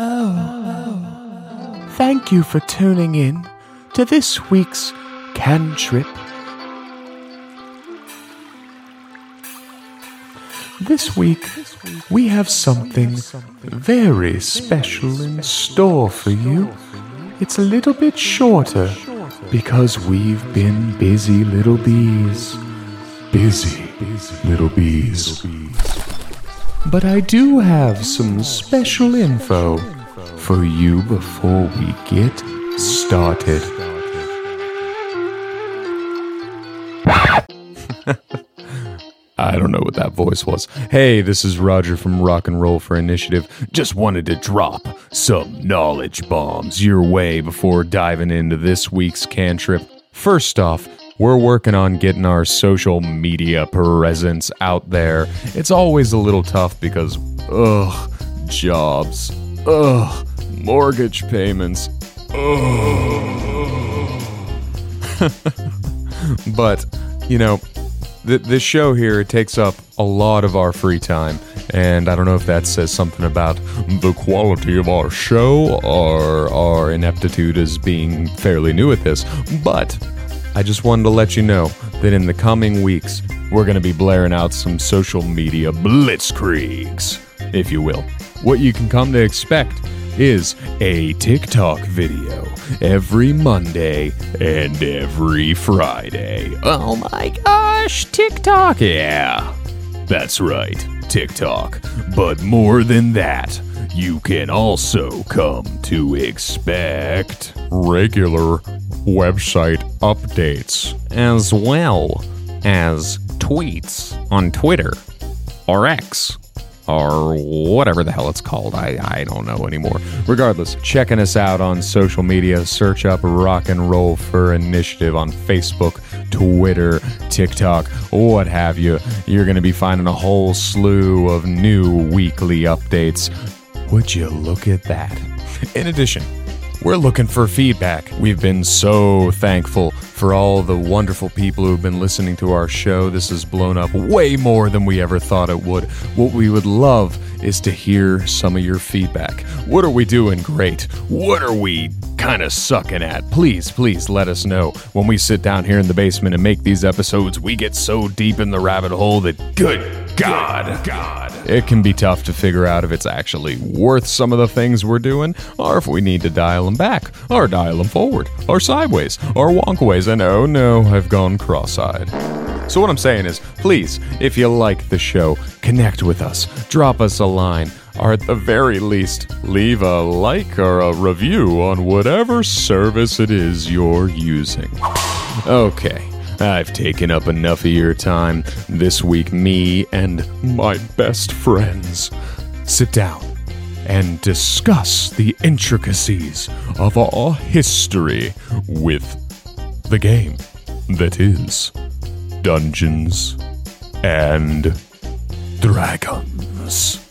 Oh. Thank you for tuning in to this week's cantrip. This week, we have something very special in store for you. It's a little bit shorter because we've been busy little bees. Busy little bees. But I do have some special info for you before we get started. I don't know what that voice was. Hey, this is Roger from Rock and Roll for Initiative. Just wanted to drop some knowledge bombs your way before diving into this week's cantrip. First off, we're working on getting our social media presence out there. It's always a little tough because, ugh, jobs, ugh, mortgage payments, but, you know, th- this show here takes up a lot of our free time. And i don't know if that says something about the quality of our show or our ineptitude as being fairly new at this. But i just wanted to let you know that in the coming weeks we're going to be blaring out some social media blitzkriegs if you will what you can come to expect is a TikTok video every Monday and every Friday. Oh my gosh, TikTok! Yeah, that's right, TikTok. But more than that, you can also come to expect regular website updates as well as tweets on Twitter or X or whatever the hell it's called. I, I don't know anymore. Regardless, checking us out on social media, search up Rock and Roll for Initiative on Facebook, Twitter, TikTok, what have you. You're going to be finding a whole slew of new weekly updates. Would you look at that? In addition, we're looking for feedback. We've been so thankful for all the wonderful people who've been listening to our show. This has blown up way more than we ever thought it would. What we would love is to hear some of your feedback. What are we doing great? What are we kind of sucking at? Please, please let us know. When we sit down here in the basement and make these episodes, we get so deep in the rabbit hole that good God, God. It can be tough to figure out if it's actually worth some of the things we're doing, or if we need to dial them back, or dial them forward, or sideways, or wonkaways, and oh no, I've gone cross eyed. So, what I'm saying is, please, if you like the show, connect with us, drop us a line, or at the very least, leave a like or a review on whatever service it is you're using. Okay. I've taken up enough of your time. This week, me and my best friends sit down and discuss the intricacies of our history with the game that is Dungeons and Dragons.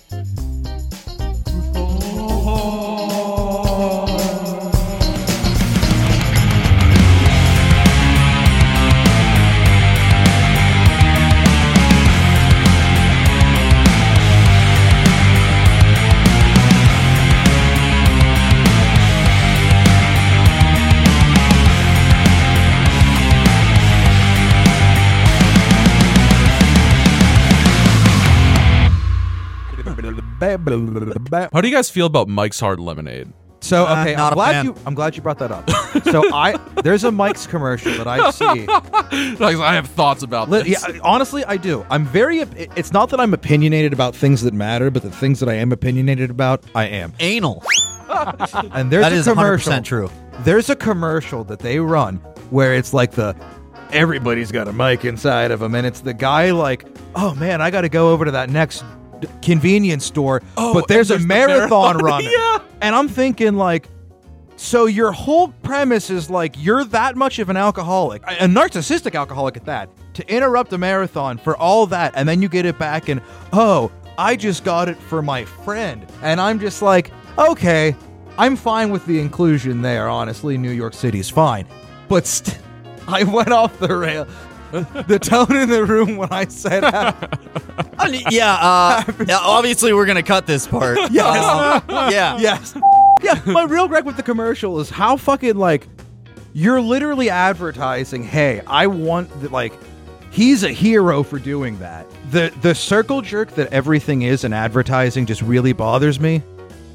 How do you guys feel about Mike's Hard Lemonade? So Uh, okay, not I'm a glad fan. you I'm glad you brought that up. so I there's a Mike's commercial that I see. Like, I have thoughts about Li- this. yeah, honestly, I do. I'm very. op- It's not that I'm opinionated about things that matter, but the things that I am opinionated about, I am. Anal. And there's That a is 100% commercial. true. There's a commercial that they run where it's like the everybody's got a mic inside of them, and it's the guy like, oh man, I got to go over to that next d- convenience store, Oh, but there's, a there's the marathon marathon. runner. Yeah. And I'm thinking like. So your whole premise is like you're that much of an alcoholic, a a narcissistic alcoholic at that, to interrupt a marathon for all that, and then you get it back and oh, I just got it for my friend, and I'm just like, okay, I'm fine with the inclusion there. Honestly, New York City's fine, but st- I went off the rail. The tone in the room when I said I mean, yeah, uh, yeah, obviously we're gonna cut this part. Yes. Um, yeah. yes. Yeah, my real gripe with the commercial is how fucking like you're literally advertising, "Hey, I want the, like he's a hero for doing that." The the circle jerk that everything is in advertising just really bothers me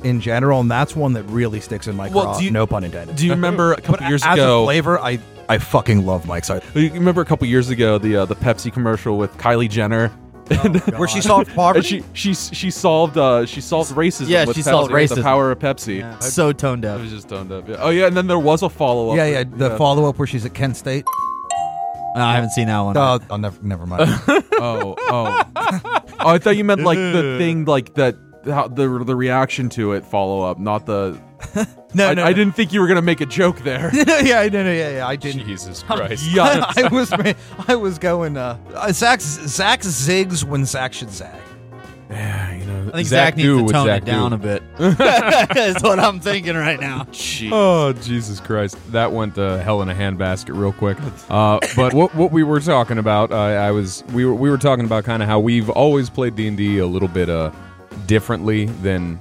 in general, and that's one that really sticks in my Well, craw. do you- no pun intended. Do you remember a couple years As ago? a flavor, I I fucking love Mike's Hard. You remember a couple years ago the uh, the Pepsi commercial with Kylie Jenner, Where she solved and poverty. she she she solved uh, she solved racism. Yeah, with she Pepsi, solved with The racism. power of Pepsi. Yeah. So tone It deaf. was just toned up. Yeah. Oh yeah, and then there was a follow up. yeah, yeah. The follow up where she's at Kent State. Uh, I haven't seen that one. Oh, I'll never, never mind. Oh oh. oh, I thought you meant like the thing like that. How the the reaction to it follow up, not the. No, I, no, I didn't think you were gonna make a joke there. yeah, I didn't. Yeah, yeah, I didn't. Jesus Christ. yeah. I was I was going uh, uh Zack Zack zigs when Zack should zag. Yeah, you know. I think Zack Zack, needs to tone Zack it down do. a bit. That's what I'm thinking right now. Oh Jesus Christ! That went to hell in a handbasket real quick. Uh, but what what we were talking about, uh, I was we were we were talking about kind of how we've always played D and D a little bit uh differently than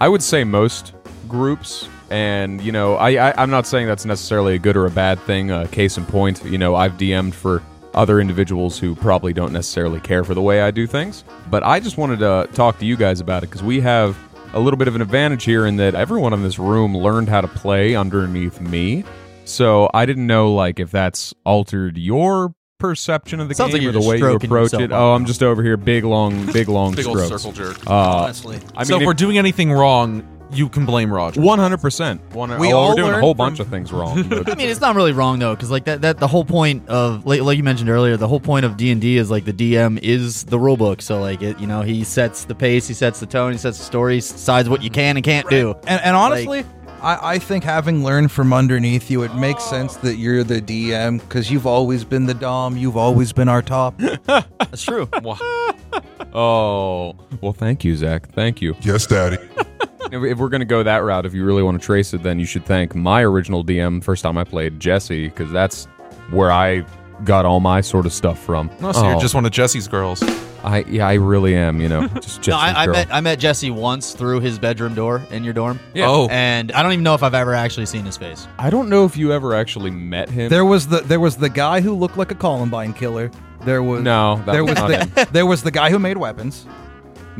I would say most groups. And you know, I, I I'm not saying that's necessarily a good or a bad thing. Uh, case in point, you know, I've DM'd for other individuals who probably don't necessarily care for the way I do things. But I just wanted to talk to you guys about it because we have a little bit of an advantage here in that everyone in this room learned how to play underneath me. So I didn't know like if that's altered your perception of the Sounds like game or the way you approach it. Oh. I'm just over here, big long, big long Big old strokes. circle jerk. Uh, Honestly, I so mean, if we're doing anything wrong, you can blame Roger. one hundred percent, one. We oh, all we're doing a learned whole from- bunch of things wrong. but- I mean, it's not really wrong though, because like that, that the whole point of like, like you mentioned earlier, the whole point of D and D is like the DM is the rule book. So like it, you know, he sets the pace, he sets the tone, he sets the story, decides what you can and can't do. and, and honestly, I, I think having learned from underneath you, it makes oh. sense that you're the DM because you've always been the dom. You've always been our top. That's true. oh, well, thank you, Zack. Thank you. Yes, Daddy. If, if we're gonna go that route, if you really want to trace it, then you should thank my original DM first time I played Jesse because that's where I got all my sort of stuff from. No, so you're Oh, just one of Jesse's girls. I yeah, I really am. You know, just Jesse's No, I, I girl. met I met Jesse once through his bedroom door in your dorm. Yeah. Oh. and I don't even know if I've ever actually seen his face. I don't know if you ever actually met him. there was the there was the guy who looked like a Columbine killer. There was no, that there was, was not him. the, there was the guy who made weapons.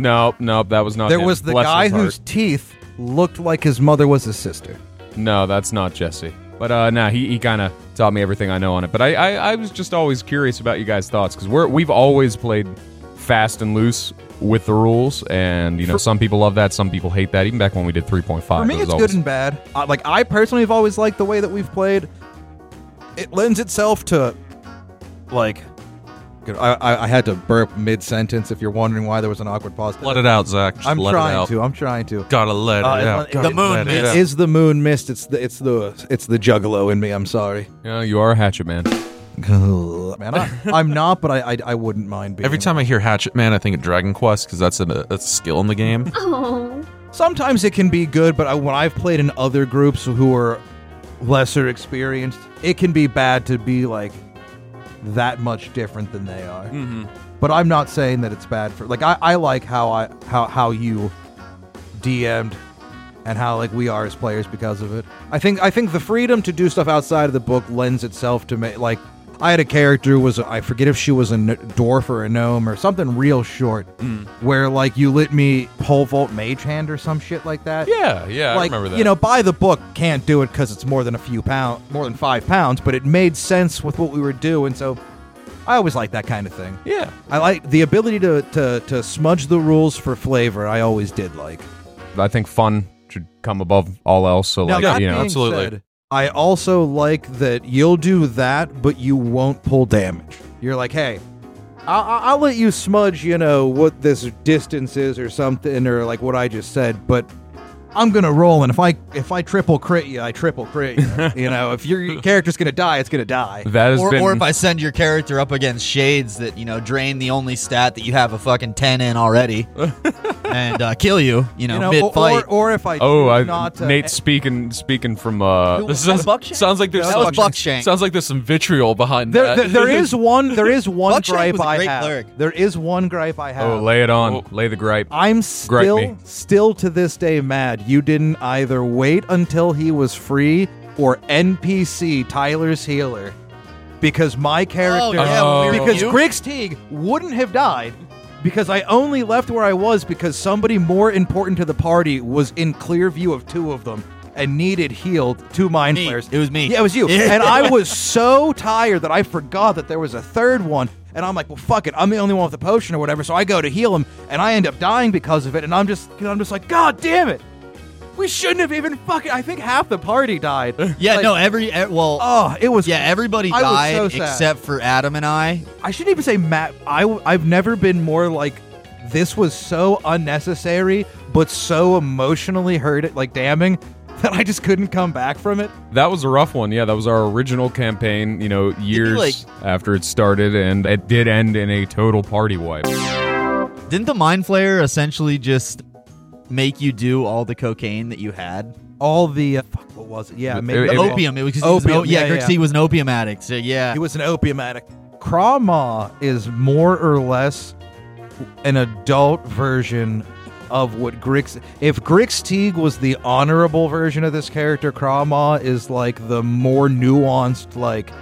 No, no, that was not. There him. was the Bless guy his heart. whose teeth looked like his mother was his sister. No, that's not Jesse. But uh, nah, he, he kind of taught me everything I know on it. But I, I, I was just always curious about you guys' thoughts because we're we've always played fast and loose with the rules, and you know some people love that, some people hate that. Even back when we did three point five, For me, it's good and bad. Uh, like I personally have always liked the way that we've played. It lends itself to, like, I, I, I had to burp mid sentence. If you're wondering why there was an awkward pause, Let it out, Zack. Just I'm let it trying out. to. I'm trying to. Gotta let Uh, it it- out. it- Gotta the moon let it mist. out. Is the moon mist? It's the it's the it's the juggalo in me. I'm sorry, Yeah, you are a hatchet man. man. I, I'm not, but I, I I wouldn't mind being. Every time I hear Hatchet Man, I think of Dragon Quest because that's a that's a skill in the game. Oh. Sometimes it can be good, but I, when I've played in other groups who are lesser experienced, it can be bad to be like that much different than they are. Mm-hmm. But I'm not saying that it's bad for like I, I like how I how how you DM'd and how like we are as players because of it. I think I think the freedom to do stuff outside of the book lends itself to me like I had a character who was I forget if she was a n- dwarf or a gnome or something real short hmm. where like you let me pole vault mage hand or some shit like that. Yeah, yeah, like I remember that. you know, by the book can't do it because it's more than a few pound, more than five pounds. But it made sense with what we were doing, so I always like that kind of thing. yeah. I like the ability to, to, to smudge the rules for flavor. I always did like. I think fun should come above all else. So Now, like, that you know, absolutely. said, I also like that you'll do that, but you won't pull damage. You're like, hey, I'll, I'll let you smudge, you know, what this distance is or something, or like what I just said, but I'm gonna roll, and if I if I triple crit you, I triple crit you. you know, if your your character's gonna die, it's gonna die. that has Or, been. or if I send your character up against shades that you know drain the only stat that you have a fucking ten in already. and uh, kill you. You know, You know, mid or, fight. or, or if I Oh, choose I, not to, Nate speaking speaking from uh, This was sounds, sounds like there's That some, was Buckshank. sounds like there's some vitriol behind There, that. there, there is one. There is one gripe was a I great have. cleric. There is one gripe I have. oh, lay it on, Oh. lay the gripe. I'm still, me. still to this day mad. You didn't either wait until he was free or NPC Tyler's healer, because my oh, character, yeah, when we were because you? Grix Teague wouldn't have died. Because I only left where I was because somebody more important to the party was in clear view of two of them and needed healed two mind Me. flayers. It was me. Yeah, it was you. And I was so tired that I forgot that there was a third one. And I'm like, well, fuck it. I'm the only one with the potion or whatever. So I go to heal him, and I end up dying because of it. And I'm just, I'm just like, God damn it! We shouldn't have even fucking. I think half the party died. Yeah, Like, no, every e- well, Oh, it was. yeah, everybody I was died so sad. except for Adam and I. I shouldn't even say Matt. I I've never been more like this was so unnecessary, but so emotionally hurt, like damning, that I just couldn't come back from it. That was a rough one. Yeah, that was our original campaign. You know, years like- after it started, and it did end in a total party wipe. Didn't the mind flayer essentially just make you do all the cocaine that you had? All the uh, fuck, what was it? Yeah, It- maybe The it- opium. It was, he was an Opium, o- yeah, yeah, Greg yeah. T was an opium addict. So yeah, He was an opium addict. Krama is more or less an adult version of what Grix. If Grix Teague was the honorable version of this character, Krama is like the more nuanced, like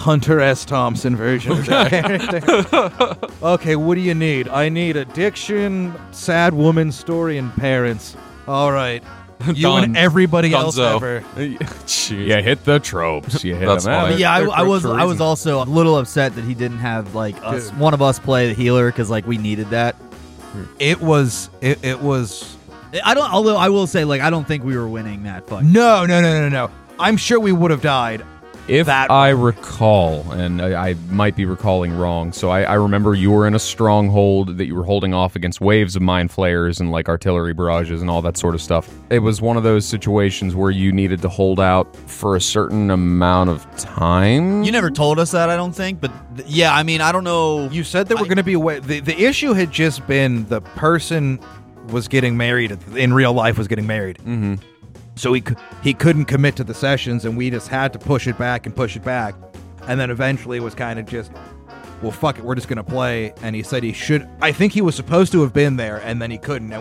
Hunter S. Thompson version of that character. okay, what do you need? I need addiction, sad woman story, and parents. All right. You Done. and everybody else Dunzo. ever. Jeez. You hit the tropes. You hit That's them. funny. Yeah, I, They're I was for a I was also a little upset that he didn't have like us, Dude. one of us play the healer because like we needed that. It was. It, it was. I don't. Although I will say like I don't think we were winning that fight. No, no, no, no, no. I'm sure we would have died. If that I recall, and I, I might be recalling wrong, so I, I remember you were in a stronghold that you were holding off against waves of mind flayers and like artillery barrages and all that sort of stuff. It was one of those situations where you needed to hold out for a certain amount of time. You never told us that I don't think, but th- yeah, I mean I don't know. You said there were going to be a way. The, the issue had just been the person was getting married in real life was getting married. hmm So he he couldn't commit to the sessions, and we just had to push it back and push it back, and then eventually it was kind of just, well, fuck it, we're just gonna play. And he said he should. I think he was supposed to have been there, and then he couldn't.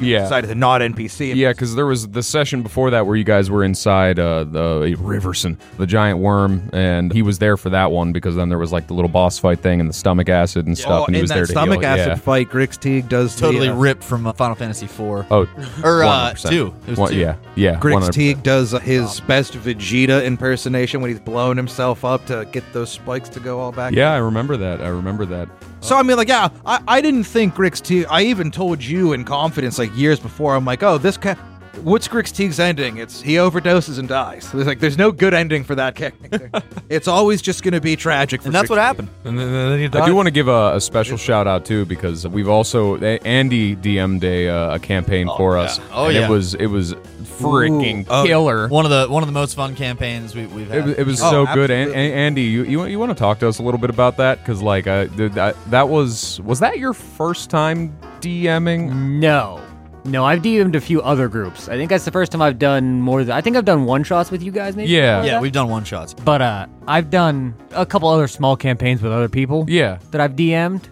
And Yeah. decided to not NPC. Yeah, because there was the session before that where you guys were inside uh, the Riverson, the giant worm, and he was there for that one because then there was like the little boss fight thing and the stomach acid and stuff, Oh, and he in was that there to stomach heal. acid Yeah. fight, Grix Teague does the, totally uh, ripped from uh, Final Fantasy IV. Oh, Or uh, 100%. two. It was One- two. Yeah, yeah. Grix 100%. Teague does uh, his best Vegeta impersonation when he's blowing himself up to get those spikes to go all back. Yeah, I remember that. I remember that. So I mean, like, yeah, I, I didn't think Grix. I even told you in confidence, like years before. I'm like, oh, this ca- What's Grix Teague's ending? It's he overdoses and dies. There's like, there's no good ending for that character. it's always just going to be tragic. For And that's Grix what happened. And then, then he I do want to give a, a special shout out too because we've also Andy DM'd a, uh, a campaign for us. yeah. Oh, and yeah. It was it was freaking Ooh. Oh, killer. One of the one of the most fun campaigns we, we've had. It was, it was Oh, so good, and, absolutely. Andy. You you, you want to talk to us a little bit about that? Because like, uh, th- that that was was that your first time DMing? No. No, I've DM'd a few other groups. I think that's the first time I've done more than I think I've done one shots with you guys maybe. Yeah. yeah, that. we've done one shots. but uh I've done a couple other small campaigns with other people Yeah, that I've DM'd.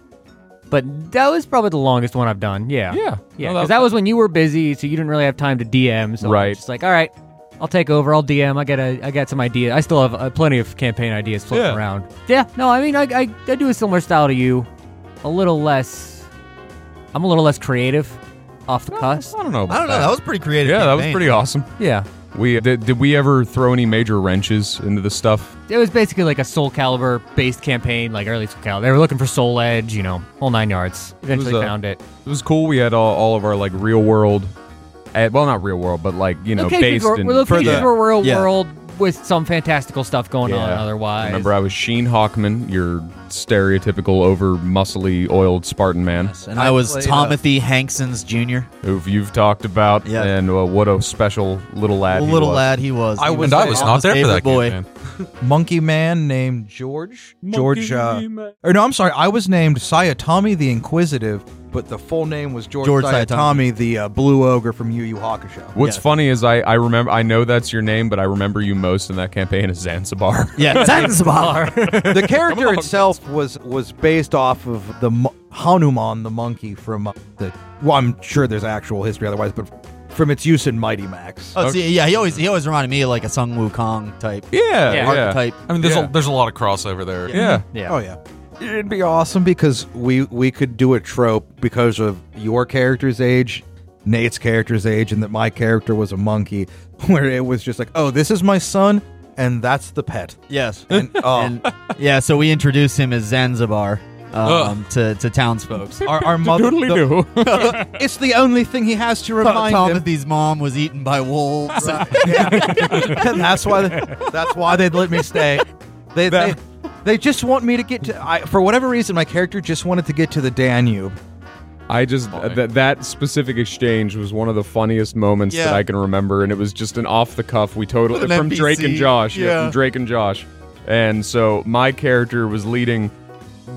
But that was probably the longest one I've done. Yeah. yeah, Yeah, No, because that was when you were busy, so you didn't really have time to DM. So Right. I was just like, all right, I'll take over. I'll DM. I got a, I got some ideas. I still have uh, plenty of campaign ideas floating Yeah. around. Yeah, no, I mean, I, I, I do a similar style to you, a little less. I'm a little less creative, off the cusp. I don't know. About I don't know. That was pretty creative. yeah, that was campaign. pretty awesome. Yeah, We did, did we ever throw any major wrenches into the stuff? it was basically like a Soul Calibur based campaign, like early Soul Calibur. They were looking for Soul Edge, you know, whole nine yards. Eventually uh, found it. It was cool. We had all, all of our like real world, eh, well, not real world, but like you know, locations based were, in were locations the- were real yeah. world with some fantastical stuff going on. Yeah. Otherwise, Remember, I was Sheen Hawkman, your stereotypical over muscly oiled Spartan man, Yes, And I was played, uh, Timothy Hankson's junior. who you've talked about, Yeah. and uh, what a special little lad. he little was. lad he was. I He was and I was not there for favorite that boy. campaign. monkey man named George. George. Uh, or no, I'm sorry. I was named Saotome the Inquisitive, but the full name was George, George Saotome, Saotome. the uh, blue ogre from Yu Yu Hakusho. What's Yes. funny is I, I remember I know that's your name, but I remember you most in that campaign as Zanzibar. Yeah, Zanzibar. the character itself was was based off of the mo- Hanuman, the monkey from uh, the. Well, I'm sure there's actual history otherwise, but from its use in Mighty Max. oh, see, yeah, he always he always reminded me of like a Sun Wukong type yeah, Yeah. yeah. archetype. I mean, there's Yeah. a, there's a lot of crossover there. Yeah. Yeah. Oh yeah. It'd be awesome because we we could do a trope because of your character's age, Nate's character's age, and that my character was a monkey, where it was just like, oh, this is my son, and that's the pet. Yes. And, oh, And yeah, so we introduced him as Zanzibar um, to to townsfolk. our, our mother. Totally the- do. it's the only thing he has to remind him. Tomothy's mom was eaten by wolves. and that's why that's why they'd let me stay. They they, they just want me to get to. I, for whatever reason, my character just wanted to get to the Danube. I just Funny. that that specific exchange was one of the funniest moments that I can remember, and it was just an off the cuff. We totally With an from Drake and Josh, yeah. yeah. from Drake and Josh, and so my character was leading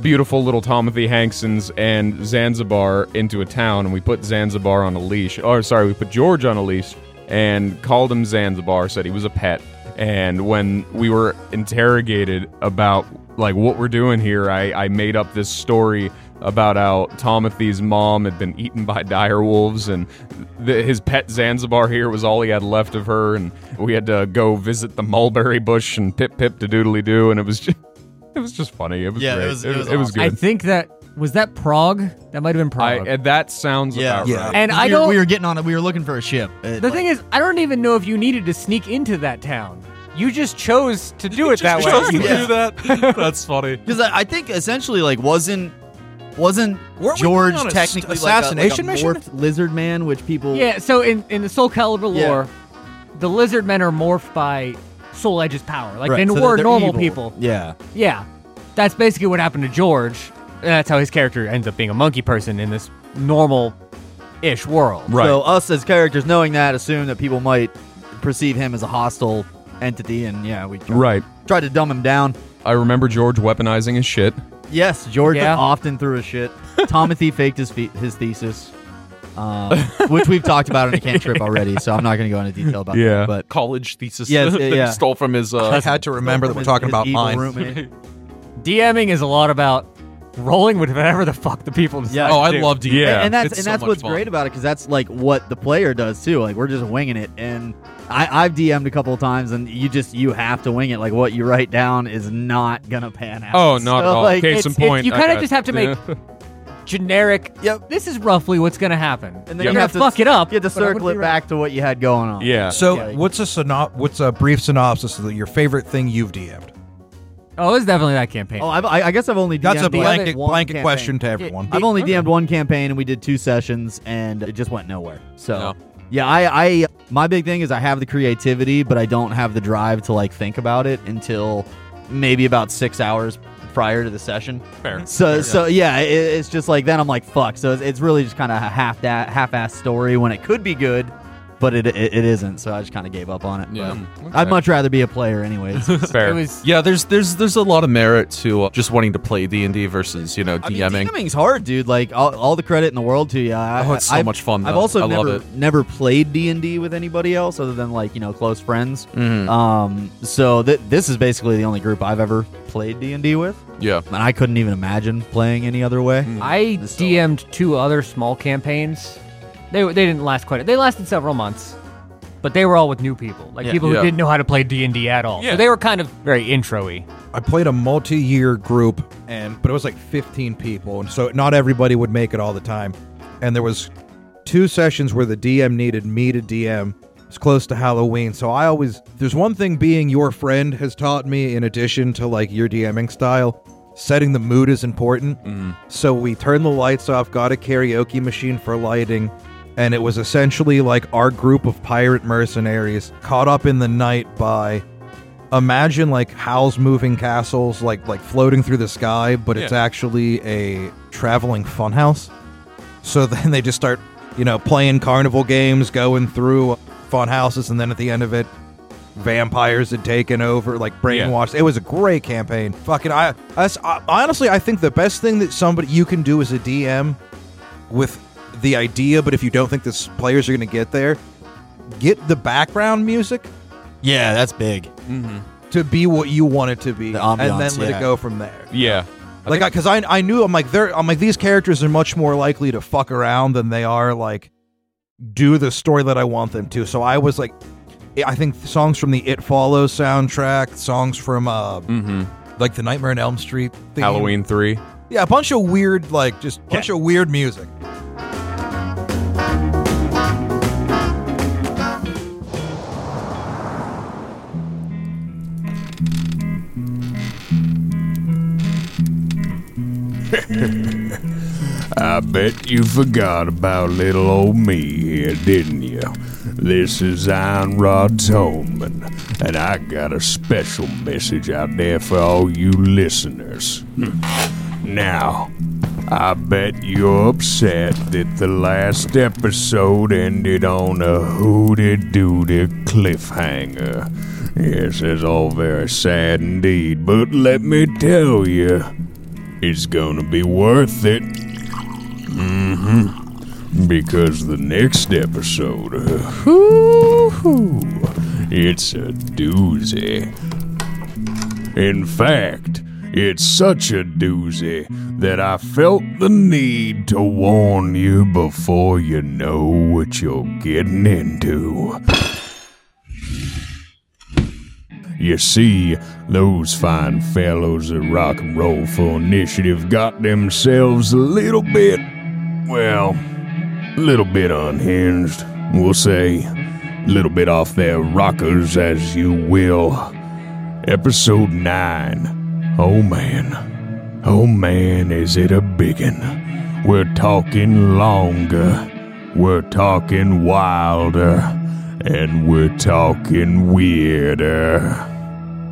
beautiful little Timothy Hanksons and Zanzibar into a town, and we put Zanzibar on a leash. Or sorry, we put George on a leash and called him Zanzibar. Said he was a pet. And when we were interrogated about like what we're doing here, I, I made up this story about how Timothy's mom had been eaten by dire wolves, and the, his pet Zanzibar here was all he had left of her, and we had to go visit the mulberry bush and pip pip to doodly doo, and it was just it was just funny. It was Yeah, it great. was- it was it was awesome. I good. think that was that Prague. That might have been I, Prague. and that sounds Yeah. about Yeah. right. and I we, were, don't. we were getting on it. We were looking for a ship. the thing is, I don't even know if you needed to sneak into that town. You just chose to do it that way. Chose to Yeah. do that. That's funny. because I, I think essentially like wasn't wasn't Weren't we George on a technically st- like a- assassination like a, mission? morphed lizard man, which people Yeah, so in, in the Soul Calibur Yeah. lore, the lizard men are morphed by Soul Edge's power. Like Right, they so were they're normal evil. people. Yeah, Yeah. That's basically what happened to George. And that's how his character ends up being a monkey person in this normal ish world. Right. So us as characters knowing that assume that people might perceive him as a hostile entity, and yeah, we tried, right. tried to dumb him down. I remember George weaponizing his shit. Yes, George Yeah. often threw a shit. Timothy faked his fe- his thesis, um, which we've talked about in a cantrip already. So I'm not going to go into detail about Yeah. that. But College thesis Yes, that yeah, he stole from his. I Uh, had to remember that we're His- talking his about evil mine. roommate. DMing is a lot about rolling with whatever the fuck the people decide. Yeah. oh, to I do. love D. Yeah. and that's It's and so that's much what's fun. great about it because that's like what the player does too. Like we're just winging it, and I, I've DM'd a couple of times, and you just you have to wing it. Like what you write down is not gonna pan out. Oh, not So, at all. Like, Case it's- in point. it's- you I kinda got- just have to make- Generic. Yep. This is roughly what's going to happen. and then You're you going have to to fuck it up. You have to but I'm circle gonna it be back to what you had going on. yeah. So, Yeah. what's a synop- What's a brief synopsis of your favorite thing you've DM'd? Right. Oh, it's definitely that campaign. Oh, I've, I, I guess I've only That's DM'd a the blanket one blanket campaign. question to everyone. I've only DM'd one campaign, and we did two sessions, and it just went nowhere. So. No. Yeah, I, I my big thing is I have the creativity, but I don't have the drive to like think about it until maybe about six hours prior to the session. Fair. So so yeah, it, it's just like then I'm like fuck. So it's, it's really just kind of a half that half ass story when it could be good, but it it, it isn't. So I just kind of gave up on it. Yeah. But I'd much rather be a player anyways. Fair. it was. Yeah, there's there's there's a lot of merit to uh, just wanting to play D and D versus you know I mean, DMing. DMing's hard, dude. Like all, all the credit in the world to you. I, Oh, it's so I've- much fun, I've also I love never it. never played D and D with anybody else other than like you know close friends. Mhm. Um, so th- this is basically the only group I've ever played D and D with, yeah. and I couldn't even imagine playing any other way. I DM'd two other small campaigns. They they didn't last quite. They lasted several months, but they were all with new people, like Yeah. people who Yeah. didn't know how to play D and D at all. Yeah. So they were kind of very intro-y. I played a multi-year group, and but it was like 15 people, and so not everybody would make it all the time. And there was two sessions where the DM needed me to DM. It's close to Halloween, so I always there's one thing being your friend has taught me in addition to like your DMing style. Setting the mood is important. Mm-hmm. So we turned the lights off, got a karaoke machine for lighting, and it was essentially like our group of pirate mercenaries caught up in the night by imagine like Howl's moving castles like like floating through the sky, but it's Yeah. actually a traveling funhouse. So then they just start, you know, playing carnival games, going through fun houses, and then at the end of it, vampires had taken over, like brainwashed. It was a great campaign. Fucking, I, I, I honestly, I think the best thing that somebody you can do as a DM with the idea, but if you don't think the players are going to get there, get the background music Yeah, that's big. to be what you want it to be, The and then let yeah. it go from there. Yeah. Like, because I, I knew I'm like they're I'm like these characters are much more likely to fuck around than they are like do the story that I want them to. So I was like, I think songs from the It Follows soundtrack, songs from uh, like the Nightmare on Elm Street, theme. Mm-hmm. Halloween 3. yeah, a bunch of weird like just bunch of weird music. I bet you forgot about little old me here, didn't you? This is Iron Rod Toneman, and I got a special message out there for all you listeners. Hmm. Now, I bet you're upset that the last episode ended on a hooty dooty cliffhanger. Yes, it's all very sad indeed, but let me tell you, it's gonna be worth it. Mm-hmm. Because the next episode, it's a doozy. In fact, it's such a doozy that I felt the need to warn you before you know what you're getting into. You see, those fine fellows at Rock and Roll for Initiative got themselves a little bit, well, a little bit unhinged, we'll say. A little bit off their rockers, as you will. Episode 9. Oh man. Oh man, is it a biggin'. We're talking longer. We're talking wilder. And we're talking weirder.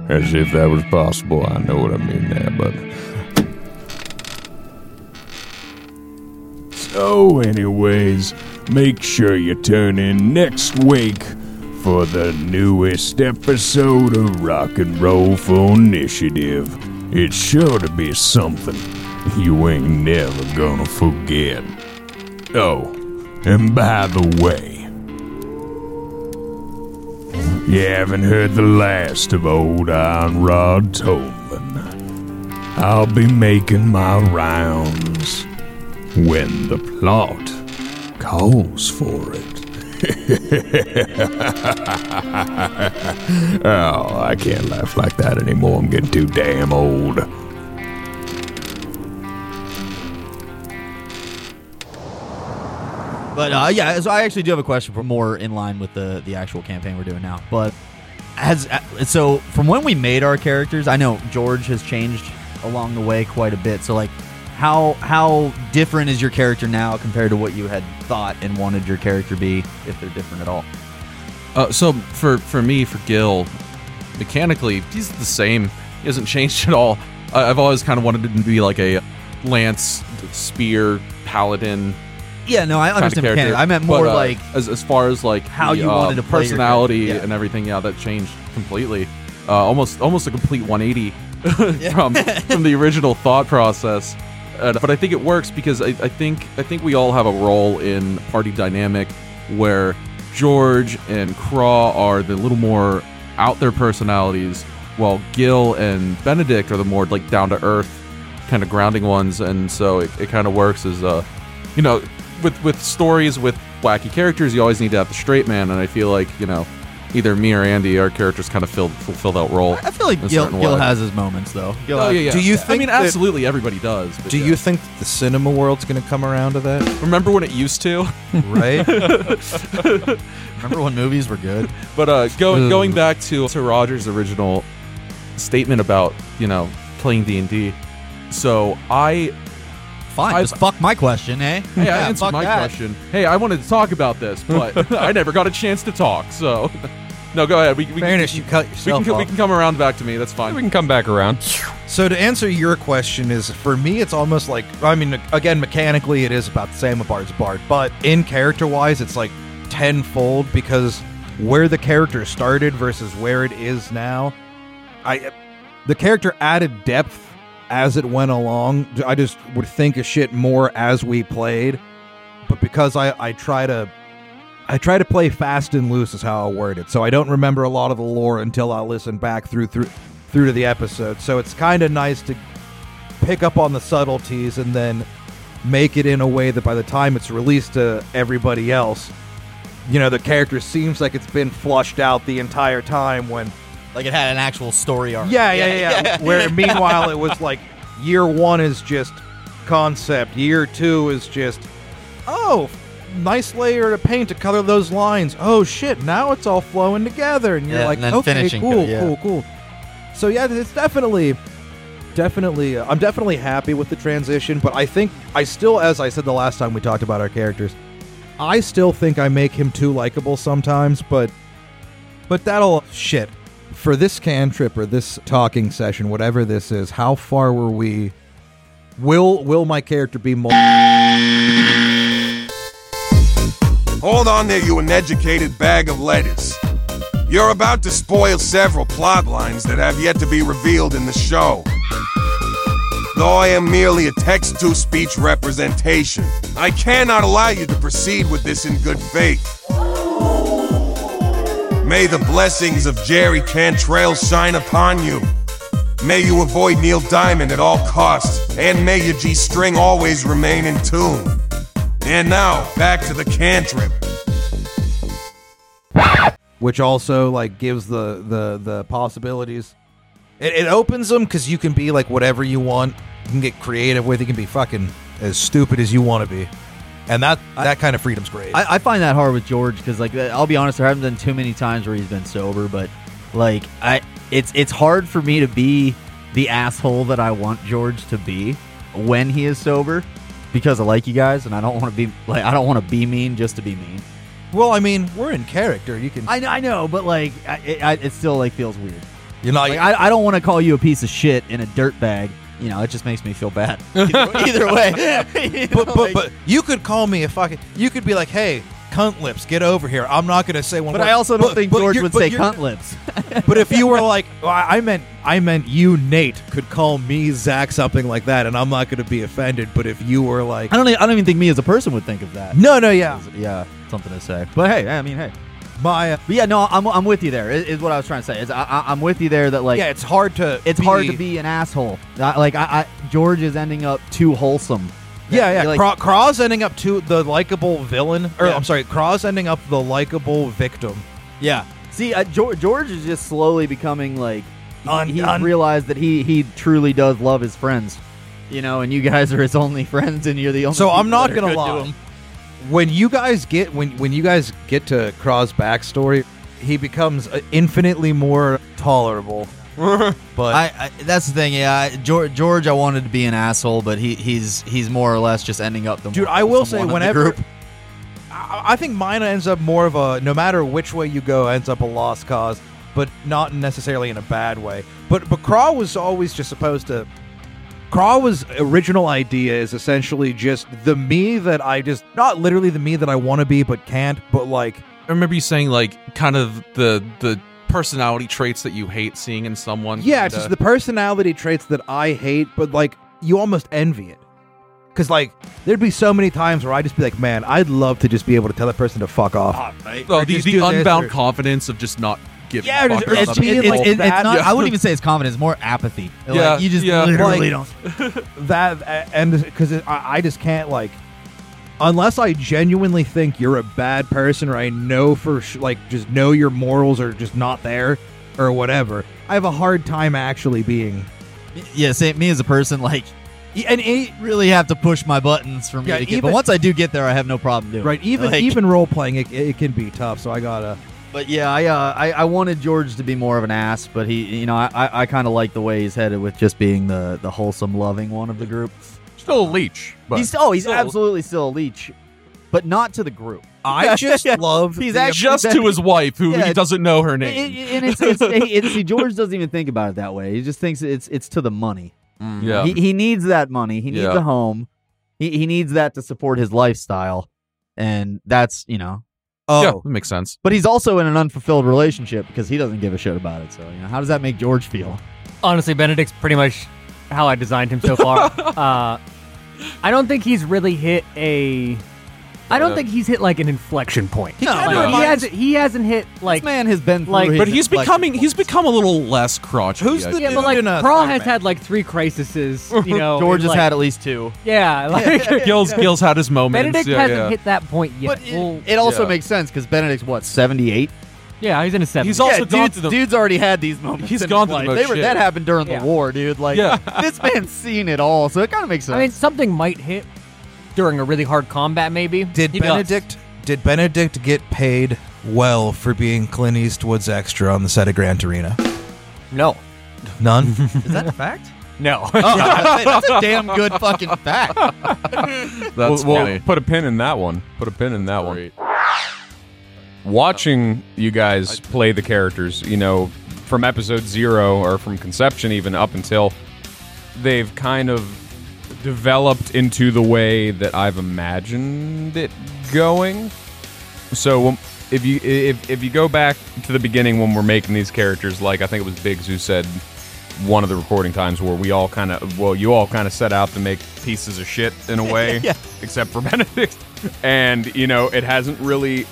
As if that was possible. I know what I mean there, but. So, anyways, make sure you tune in next week for the newest episode of Rock and Roll for Initiative. It's sure to be something you ain't never gonna forget. Oh, and by the way, you haven't heard the last of old Iron Rod Toneman. I'll be making my rounds when the plot calls for it. oh, I can't laugh like that anymore. I'm getting too damn old. But uh, yeah, so I actually do have a question for more in line with the the actual campaign we're doing now. But has uh, so from when we made our characters, I know George has changed along the way quite a bit. So like, how how different is your character now compared to what you had thought and wanted your character be, if they're different at all? Uh, so for for me, for Gil, mechanically, he's the same. He hasn't changed at all. I, I've always kind of wanted him to be like a lance, spear, paladin Yeah, no, I understand. character. I meant more But, uh, like as as far as like how the, you uh, wanted to personality yeah. and everything. Yeah, that changed completely. Uh, almost almost a complete 180 from from the original thought process. Uh, but I think it works because I, I think I think we all have a role in party dynamic where George and Craw are the little more out there personalities, while Gil and Benedict are the more like down to earth kind of grounding ones, and so it, it kind of works as a, you know, with with stories with wacky characters, you always need to have the straight man, and I feel like you know, either me or Andy, our characters kind of filled fulfill that role. I feel like Gil, Gil has his moments though. Gil Oh yeah, yeah. Do you I think mean, that- absolutely, everybody does. Do yeah. you think the cinema world's going to come around to that? remember when it used to? Right? Remember when movies were good? But uh, going going back to to Roger's original statement about you know playing D and D. So I Fine, I've- just fuck my question, eh? hey, I Yeah, answered fuck my that. question. Hey, I wanted to talk about this, but I never got a chance to talk. So no, go ahead. We, we, Fairness, you cut we yourself can off. we can come around back to me. That's fine. We can come back around. So to answer your question is for me it's almost like I mean again mechanically it is about the same as Bard's Bard, but in character wise it's like tenfold because where the character started versus where it is now, I the character added depth as it went along. I just would think of shit more as we played. but because I I try to I try to play fast and loose is how I word it. So I don't remember a lot of the lore until I listen back through through through to the episode. So it's kind of nice to pick up on the subtleties and then make it in a way that by the time it's released to everybody else, you know, the character seems like it's been flushed out the entire time when Like it had an actual story arc. yeah, yeah, yeah. yeah. Where meanwhile it was like year one is just concept, year two is just oh, nice layer of paint to color those lines. Oh shit, now it's all flowing together, and you're Yeah, like, and then okay, finishing cool, yeah. cool, cool. So yeah, it's definitely, definitely, uh, I'm definitely happy with the transition. But I think I still, as I said the last time we talked about our characters, I still think I make him too likable sometimes. But, but that'll shit for this cantrip or this talking session, whatever this is. How far were we? Will will my character be more? Hold on there, you uneducated bag of lettuce. You're about to spoil several plot lines that have yet to be revealed in the show. Though I am merely a text to speech representation, I cannot allow you to proceed with this in good faith. May the blessings of Jerry Cantrell shine upon you. May you avoid Neil Diamond at all costs, and may your G string always remain in tune. And now, back to the cantrip. which also like gives the the the possibilities. It, it opens them because you can be like whatever you want. You can get creative with. it. You can be fucking as stupid as you want to be, and that that kind of freedom's great. I, I find that hard with George because, like, I'll be honest, there haven't been too many times where he's been sober, but like, I it's it's hard for me to be the asshole that I want George to be when he is sober because I like you guys and I don't want to be like I don't want to be mean just to be mean. well, I mean, we're in character. You can. I, I know, but like, I, it, I, it still like feels weird. You know. Like, I, I don't want to call you a piece of shit in a dirt bag. You know, it just makes me feel bad. Either, either way, You know, but but like- but you could call me a fucking. You could be like, hey, cunt lips, get over here. I'm not gonna say one. But word. I also don't But- think but George would say cunt lips. But if you were like, well, I I meant, I meant you, Nate, could call me Zack something like that, and I'm not going to be offended. But if you were like, I don't. I don't even think me as a person would think of that. no, no, yeah, Yeah, something to say. But hey, I mean, hey. My, uh, But yeah, no, I'm, I'm with you there. Is, is what I was trying to say. Is I, I, I'm with you there that like yeah, it's hard to, it's hard to be an asshole. I- like I, I, George is ending up too wholesome. Yeah, yeah. Like, Craw- Craw's ending up to the likable villain, or Yeah. I'm sorry, Craw's ending up the likable victim. yeah. See, uh, George, George is just slowly becoming like he- Un- he's un- realized that he he truly does love his friends. You know, and you guys are his only friends, and you're the only. So I'm not gonna good to lie. him. When you guys get when when you guys get to Craw's backstory, he becomes uh, infinitely more tolerable. but I, I that's the thing. Yeah, I- George, George, I wanted to be an asshole, but he he's he's more or less just ending up the dude, more I will say one of the whenever group. I, I think mine ends up more of a no matter which way you go ends up a lost cause, but not necessarily in a bad way. But but Craw was always just supposed to. Craw's original idea is essentially just the me that I just not literally the me that I want to be but can't, but like I remember you saying like kind of the the personality traits that you hate seeing in someone. Yeah, it's just uh, the personality traits that I hate, but like you almost envy it. Cause like there'd be so many times where I'd just be like, man, I'd love to just be able to tell that person to fuck off. well, or the, the unbound or- confidence of just not giving Yeah, a fuck it's them. being It- it's not, Yeah. I wouldn't even say it's confidence, it's more apathy. Yeah, like, you just yeah. literally Like- don't. that and because I, I just can't like unless I genuinely think you're a bad person or I know for sh- like just know your morals are just not there or whatever. I have a hard time actually being Yeah, same. Me as a person, like, and it, really have to push my buttons for me Yeah, to get. even- but once I do get there, I have no problem doing. right even Like, even role playing it, it can be tough. So I gotta But yeah, I, uh, I I wanted George to be more of an ass, but he, you know, I I, I kind of like the way he's headed with just being the the wholesome, loving one of the group. Still a leech, but he's oh, he's still- absolutely still a leech, but not to the group. I just love He's the- actually just to his wife, who Yeah, he doesn't know her name. It- it- and it's, it's, it, see, George doesn't even think about it that way. He just thinks it's it's to the money. yeah, He, he needs that money. He needs Yeah. a home. He, he needs that to support his lifestyle, and that's you know. Oh yeah, that makes sense. But he's also in an unfulfilled relationship because he doesn't give a shit about it. So you know, how does that make George feel? Honestly, Benedict's pretty much how I designed him so far. uh, I don't think he's really hit a I don't think he's hit like an inflection point. No, Like, no. he hasn't. He hasn't hit like. this man has been through like- his But he's inflection becoming he's points. become a little less crotchety. Who's I the think. yeah, dude but like in, uh, Craw has Spider-Man? had like three crises. You know, George and, has like- had at least two. Yeah, like Gil's Gil's had his moments. Benedict yeah, hasn't yeah. hit that point yet. But it, Well, it also yeah. makes sense because Benedict's what seventy eight. yeah, he's in his seventies. He's also yeah, gone dude's, through the dude's already had these moments. He's in gone his through the life. most They were, shit. that happened during Yeah. the war, dude. Like Yeah. this man's seen it all, so it kind of makes sense. I mean, something might hit during a really hard combat, maybe. Did He does. Benedict did Benedict get paid well for being Clint Eastwood's extra on the set of Gran Torino? No, None. is that a fact? no. Oh, that's a damn good fucking fact. That's We'll- we'll put a pin in that one. Put a pin in that one. Watching you guys play the characters, you know, from episode zero or from conception even up until they've kind of developed into the way that I've imagined it going. So if you if, if you go back to the beginning when we're making these characters, like I think it was Biggs who said one of the recording times where we all kind of well you all kind of set out to make pieces of shit in a way Yeah. except for benedict and you know it hasn't really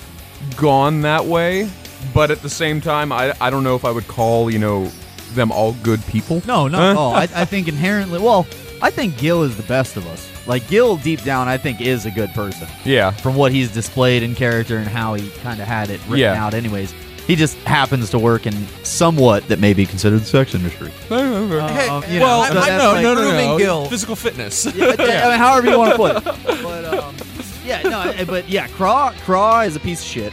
gone that way but at the same time i, I don't know if i would call you know them all good people No, not at all. I, I think inherently, well, I think Gil is the best of us. Like Gil, deep down, I think is a good person yeah from what he's displayed in character and how he kind of had it written Yeah. out. Anyways, he just happens to work in somewhat that may be considered the sex industry. Um, you know, well, so I, that's no, like- no, no, no, Grooming Gil. Physical fitness. Yeah, I mean, however you want to put it. But um, yeah, no, eh, but yeah, Craw Craw is a piece of shit.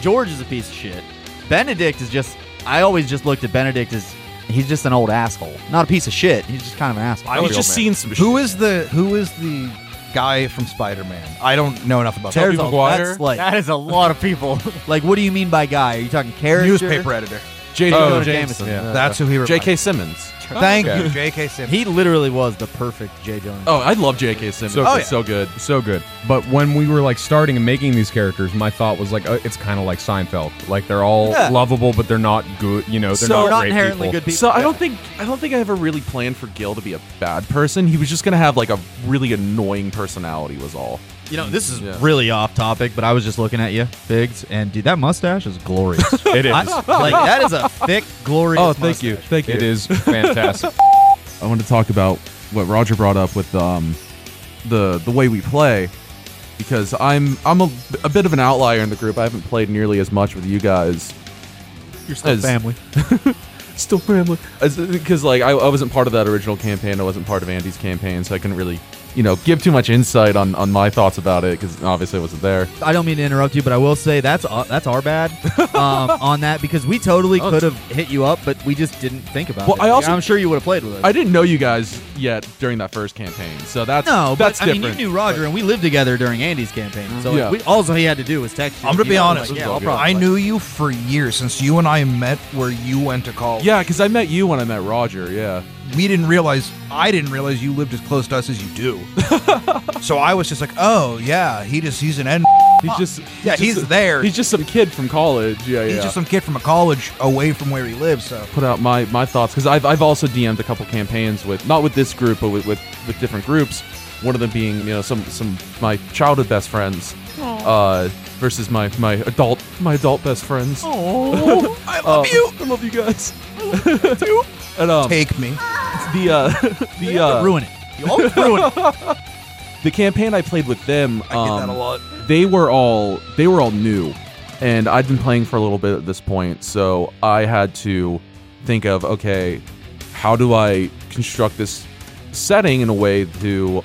George is a piece of shit. Benedict is just. I always just looked at Benedict as he's just an old asshole, not a piece of shit. He's just kind of an asshole. He's just seen some shit. who is the Who is the guy from Spider Man? I don't know enough about There's that. a- Maguire? that's like, that is a lot of people. like, what do you mean by guy? Are you talking character? Newspaper editor. J. Oh, Jonah Jameson. Jameson. Yeah. That's who he. Was. J.K. Simmons. Thank Okay. you, J.K. Simmons. He literally was the perfect J. Jonah. Oh, I love J.K. Simmons. So- So, Oh, yeah. so good. so good but when we were like starting and making these characters my thought was like uh, it's kind of like seinfeld like they're all Yeah. lovable but they're not good you know they're So- not, They're not great inherently people. good people. So I don't think I don't think I ever really planned for Gil to be a bad person. He was just gonna have like a really annoying personality. Was all. You know, this is Yeah. really off topic, but I was just looking at you, Biggs, and dude, that mustache is glorious. it is I- like that is a thick, glorious. Oh, thank you, thank you. it is fantastic I want to talk about what Roger brought up with um, the the way we play, because I'm I'm a, a bit of an outlier in the group. I haven't played nearly as much with you guys. You're still As- family. Still family, because like I, I wasn't part of that original campaign. I wasn't part of Andy's campaign, so I couldn't really you know give too much insight on on my thoughts about it because obviously I wasn't there. I don't mean to interrupt you, but I will say that's uh, that's our bad um, on that because we totally Oh, could have hit you up, but we just didn't think about Well, it. I also- I'm sure you would have played with us. I didn't know you guys yet during that first campaign, so that's no, that's but I mean, different. you knew Roger, and we lived together during Andy's campaign. So like, Yeah. we, all he had to do was text you. I'm gonna you be know, honest. like, yeah, I'll probably I play. knew you for years since you and I met where you went to college. Yeah, because I met you when I met Roger. Yeah. We didn't realize I didn't realize you lived as close to us as you do. so I was just like, oh yeah, he just he's an N. He's just yeah, just he's a- there. He's just some kid from college. Yeah, He's yeah. just some kid from a college away from where he lives. So put out my my thoughts because I've I've also DM'd a couple campaigns with not with this group but with with, with different groups. One of them being you know some some my childhood best friends, uh, versus my my adult my adult best friends. oh, I love you. I love you guys. and um, Take me. The uh, the uh, ruin it. You always ruin it. the campaign I played with them, I get that um, a lot. they were all they were all new and i'd been playing for a little bit at this point so i had to think of okay how do i construct this setting in a way to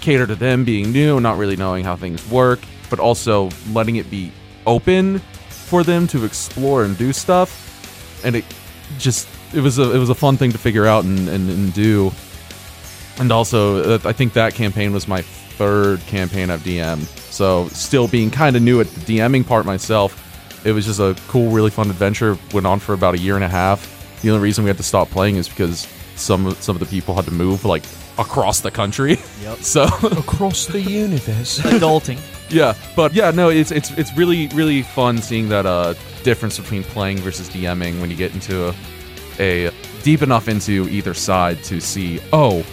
cater to them being new not really knowing how things work but also letting it be open for them to explore and do stuff and it just it was a it was a fun thing to figure out and, and, and do and also uh, I think that campaign was my third campaign I've DM'd. So still being kind of new at the DMing part myself, it was just a cool, really fun adventure. Went on for about a year and a half. The only reason we had to stop playing is because some of, some of the people had to move like across the country. Yep. So Across the universe. Adulting. yeah, but yeah, no, it's it's it's really really fun seeing that uh difference between playing versus DMing when you get into a, a deep enough into either side to see oh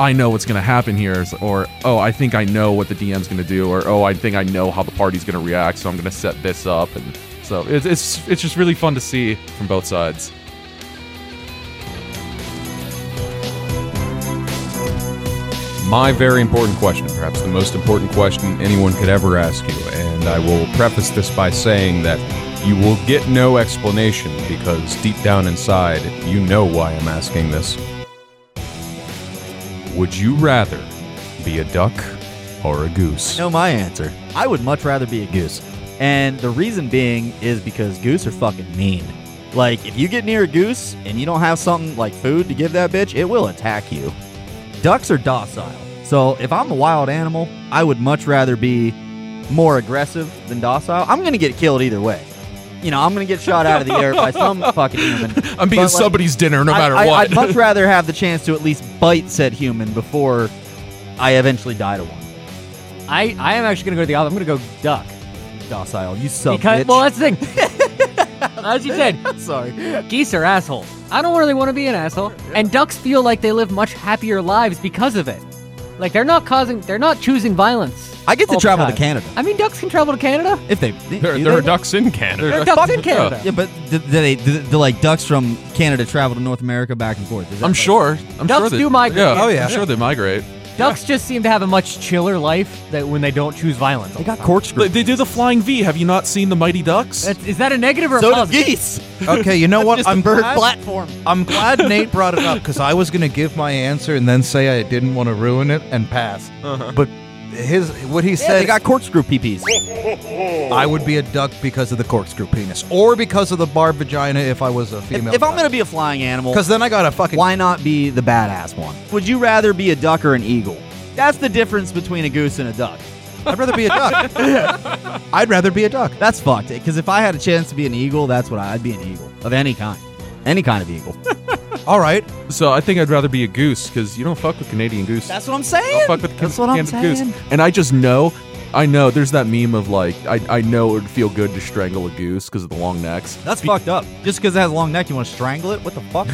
I know what's gonna happen here, or oh, I think I know what the DM's gonna do, or oh, I think I know how the party's gonna react, so I'm gonna set this up, and so it's it's it's just really fun to see from both sides. My very important question, perhaps the most important question anyone could ever ask you, and I will preface this by saying that you will get no explanation because deep down inside, you know why I'm asking this. Would you rather be a duck or a goose? know my answer. I would much rather be a goose. And the reason being is because goose are fucking mean. Like, if you get near a goose and you don't have something like food to give that bitch, it will attack you. Ducks are docile. So if I'm a wild animal, I would much rather be more aggressive than docile. I'm going to get killed either way. You know, I'm going to get shot out of the air by some fucking human. I'm being But, like, somebody's dinner no matter I, what. I'd much rather have the chance to at least bite said human before I eventually die to one. I, I am actually gonna go to the other. I'm gonna go duck Docile, you sub because bitch. well that's the thing. As you said, Sorry. geese are assholes. I don't really want to be an asshole. And ducks feel like they live much happier lives because of it. Like they're not causing, they're not choosing violence. I get to all the travel to time. Canada. I mean, ducks can travel to Canada. If they, There, do there are they? ducks in Canada. There are ducks in yeah. Canada. Yeah, but do, do they do, do like ducks from Canada travel to North America back and forth? Is that I'm like- sure. I'm Ducks sure they, do migrate. Yeah, Oh, yeah. I'm sure they migrate. Ducks just seem to have a much chiller life that when they don't choose violence. They got corkscrew. They, they do the flying V. Have you not seen the Mighty Ducks? That's, is that a negative or a So do positive? geese. Okay, you know what? Just a I'm bird glad, platform. I'm glad Nate brought it up because I was gonna give my answer and then say I didn't want to ruin it and pass. Uh-huh. But his what he said, they got corkscrew peepees. I would be a duck because of the corkscrew penis, or because of the barbed vagina if I was a If, female. if I'm gonna be a flying animal, because then I got a fucking. why not be the badass one? Would you rather be a duck or an eagle? That's the difference between a goose and a duck. I'd rather be a duck. I'd rather be a duck. That's fucked. Because if I had a chance to be an eagle, that's what I, I'd be an eagle of any kind, any kind of eagle. All right. So I think I'd rather be a goose because you don't fuck with Canadian goose. That's what I'm saying. Don't fuck with That's what I'm Canadian saying. goose. And I just know, I know. There's that meme of like, I, I know it would feel good to strangle a goose because of the long necks. That's fucked up. Just because it has a long neck, you want to strangle it? What the fuck?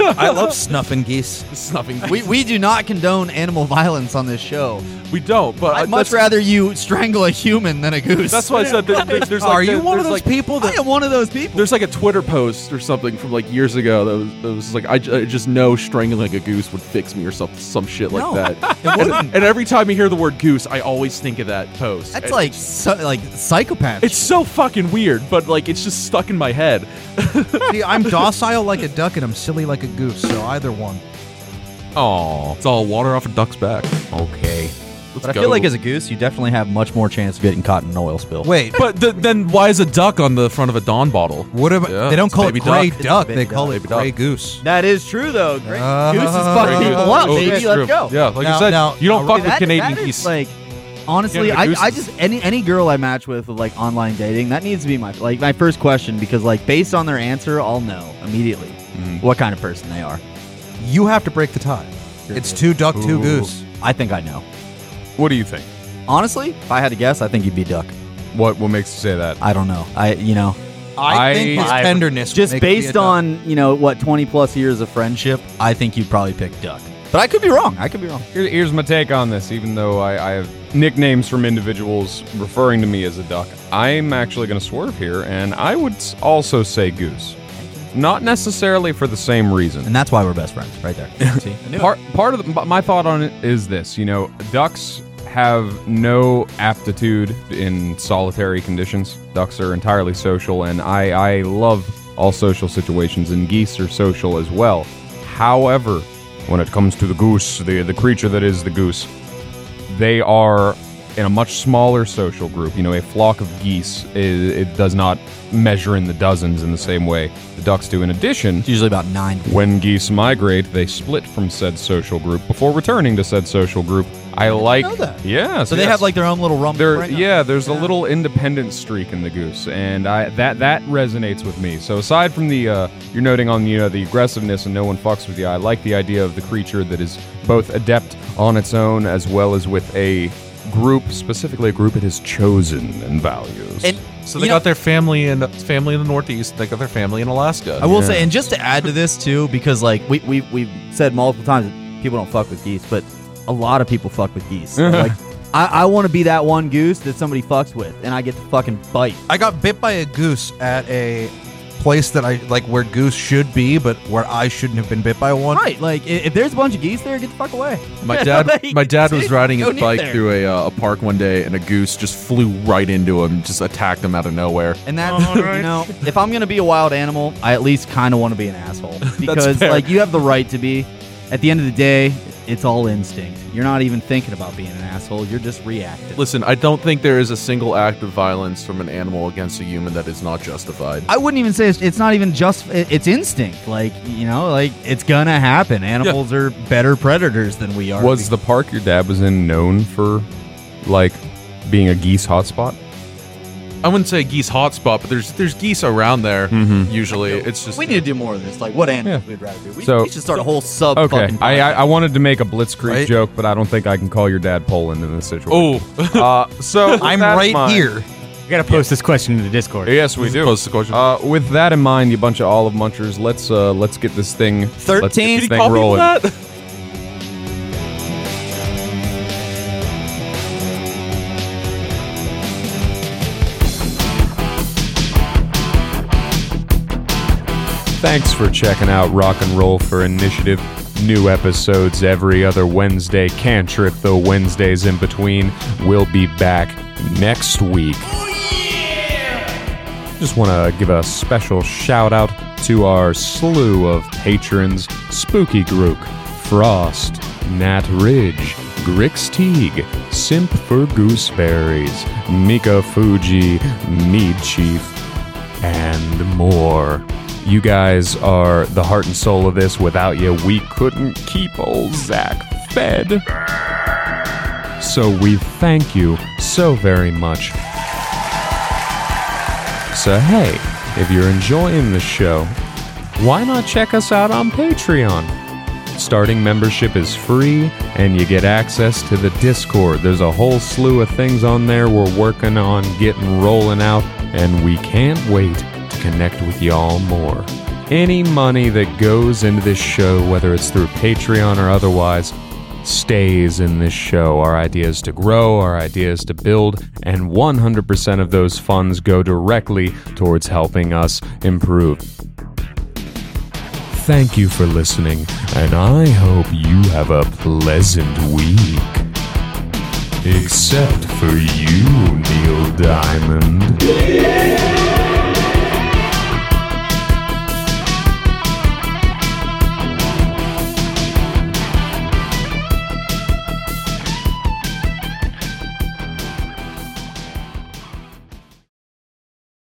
I love snuffing geese. Snuffing. geese. we, we do not condone animal violence on this show. we don't. But I'd I- much rather you strangle a human than a goose. That's why I said that there- there's like Are you the- one of those like, people I that? am one of those people. There's like a Twitter post or something from like years ago that was, that was like I just know strangling a goose would fix me or some some shit like No, that. it and, and every time you hear the word goose, I always think of that post. That's And like so, like psychopath. it's so fucking weird, but like it's just stuck in my head. See, I'm docile like a duck and I'm silly like a goose. So either one. Aw, It's all water off a duck's back. okay. Let's but I go. feel like as a goose, you definitely have much more chance of getting caught in an oil spill. Wait. But th- then why is a duck on the front of a Dawn bottle? What about? Yeah, they don't it's call it baby gray duck. duck. It's They baby call duck. it Baby gray duck. goose. That is true, though. Great. Uh, goose is fucking Great people up, Oh, baby. that's Let's true. go. Yeah, like Now- I said, now- you don't now, fuck with That- Canadian that is, geese. Like, honestly, I, I just any any girl I match with like online dating, that needs to be my like my first question because like based on their answer, I'll know immediately mm-hmm. what kind of person they are. You have to break the tie. It's two duck, two Ooh. goose. I think I know. What do you think? Honestly, if I had to guess, I think you'd be duck. What what makes you say that? I don't know. I you know I, I- think his I- tenderness. would just make it be a based duck. on you know what twenty plus years of friendship, I think you'd probably pick duck. But I could be wrong. I could be wrong. Here, here's my take on this. Even though I, I have nicknames from individuals referring to me as a duck, I'm actually going to swerve here, and I would also say goose. Not necessarily for the same reason. And that's why we're best friends, right there. See, I knew it. Part part of the, my thought on it is this: you know, ducks have no aptitude in solitary conditions. Ducks are entirely social, and I I love all social situations, and geese are social as well. However, when it comes to the goose, the the creature that is the goose, they are in a much smaller social group. You know, a flock of geese is, it does not measure in the dozens in the same way the ducks do. In addition, It's usually about nine. when geese migrate, they split from said social group before returning to said social group. I like, know that. yeah. So they have like their own little rumble. there, right yeah. There's a little independent streak in the goose, and I that that resonates with me. So aside from the uh, you're noting on you know the aggressiveness and no one fucks with you, I like the idea of the creature that is both adept on its own as well as with a group, specifically a group it has chosen and values. And So you they know- got their family in family in the Northeast. They got their family in Alaska. I will Yeah. say, and just to add to this too, because like we we we've said multiple times, people don't fuck with geese, but a lot of people fuck with geese. So, like, I, I want to be that one goose that somebody fucks with, and I get to fucking bite. I got bit by a goose at a place that I like where goose should be, but where I shouldn't have been bit by one. Right, like i- if there's a bunch of geese there, get the fuck away. My dad, Like, my dad was riding no his need bike there. through a, uh, a park one day, and a goose just flew right into him, just attacked him out of nowhere. And that's you know, if I'm gonna be a wild animal, I at least kind of want to be an asshole because fair. like you have the right to be. At the end of the day, it's all instinct. You're not even thinking about being an asshole. You're just reacting. Listen, I don't think there is a single act of violence from an animal against a human that is not justified. I wouldn't even say it's, it's not even just. It's instinct. Like you know, like it's gonna happen. Animals are better predators than we are. Was the park your dad was in known for, like, being a geese hotspot? I wouldn't say geese hotspot, but there's there's geese around there. Mhm. Usually, it's just we need to do more of this. Like what animals Yeah. we'd rather do. We, So- we should start a whole sub. Okay, fucking I, I. I wanted to make a blitzkrieg Right. joke, but I don't think I can call your dad Poland in this situation. oh, uh, so with I'm that in right mind- here. We gotta post this question in the Discord. Yes, we do. Post the question. Uh, with that in mind, you bunch of olive munchers, let's uh, let's get this thing. Let's get 13? this Did he thing call people rolling. that? Thanks for checking out Rock and Roll for Initiative. New episodes every other Wednesday. Cantrip though Wednesdays in between. We'll be back next week. Just want to give a special shout out to our slew of patrons Spooky Grook, Frost, Nat Ridge, Grix Teague, Simp for Gooseberries, Mika Fuji, Mead Chief, and more. You guys are the heart and soul of this. Without you, we couldn't keep old Zack fed. So we thank you so very much. So, hey, if you're enjoying the show, why not check us out on Patreon? Starting membership is free, and you get access to the Discord. There's a whole slew of things on there we're working on getting rolling out, and we can't wait connect with y'all more. Any money that goes into this show, whether it's through Patreon or otherwise, stays in this show. Our idea is to grow, our idea is to build, and 100% of those funds go directly towards helping us improve. Thank you for listening, and I hope you have a pleasant week. Except for you, Neil Diamond.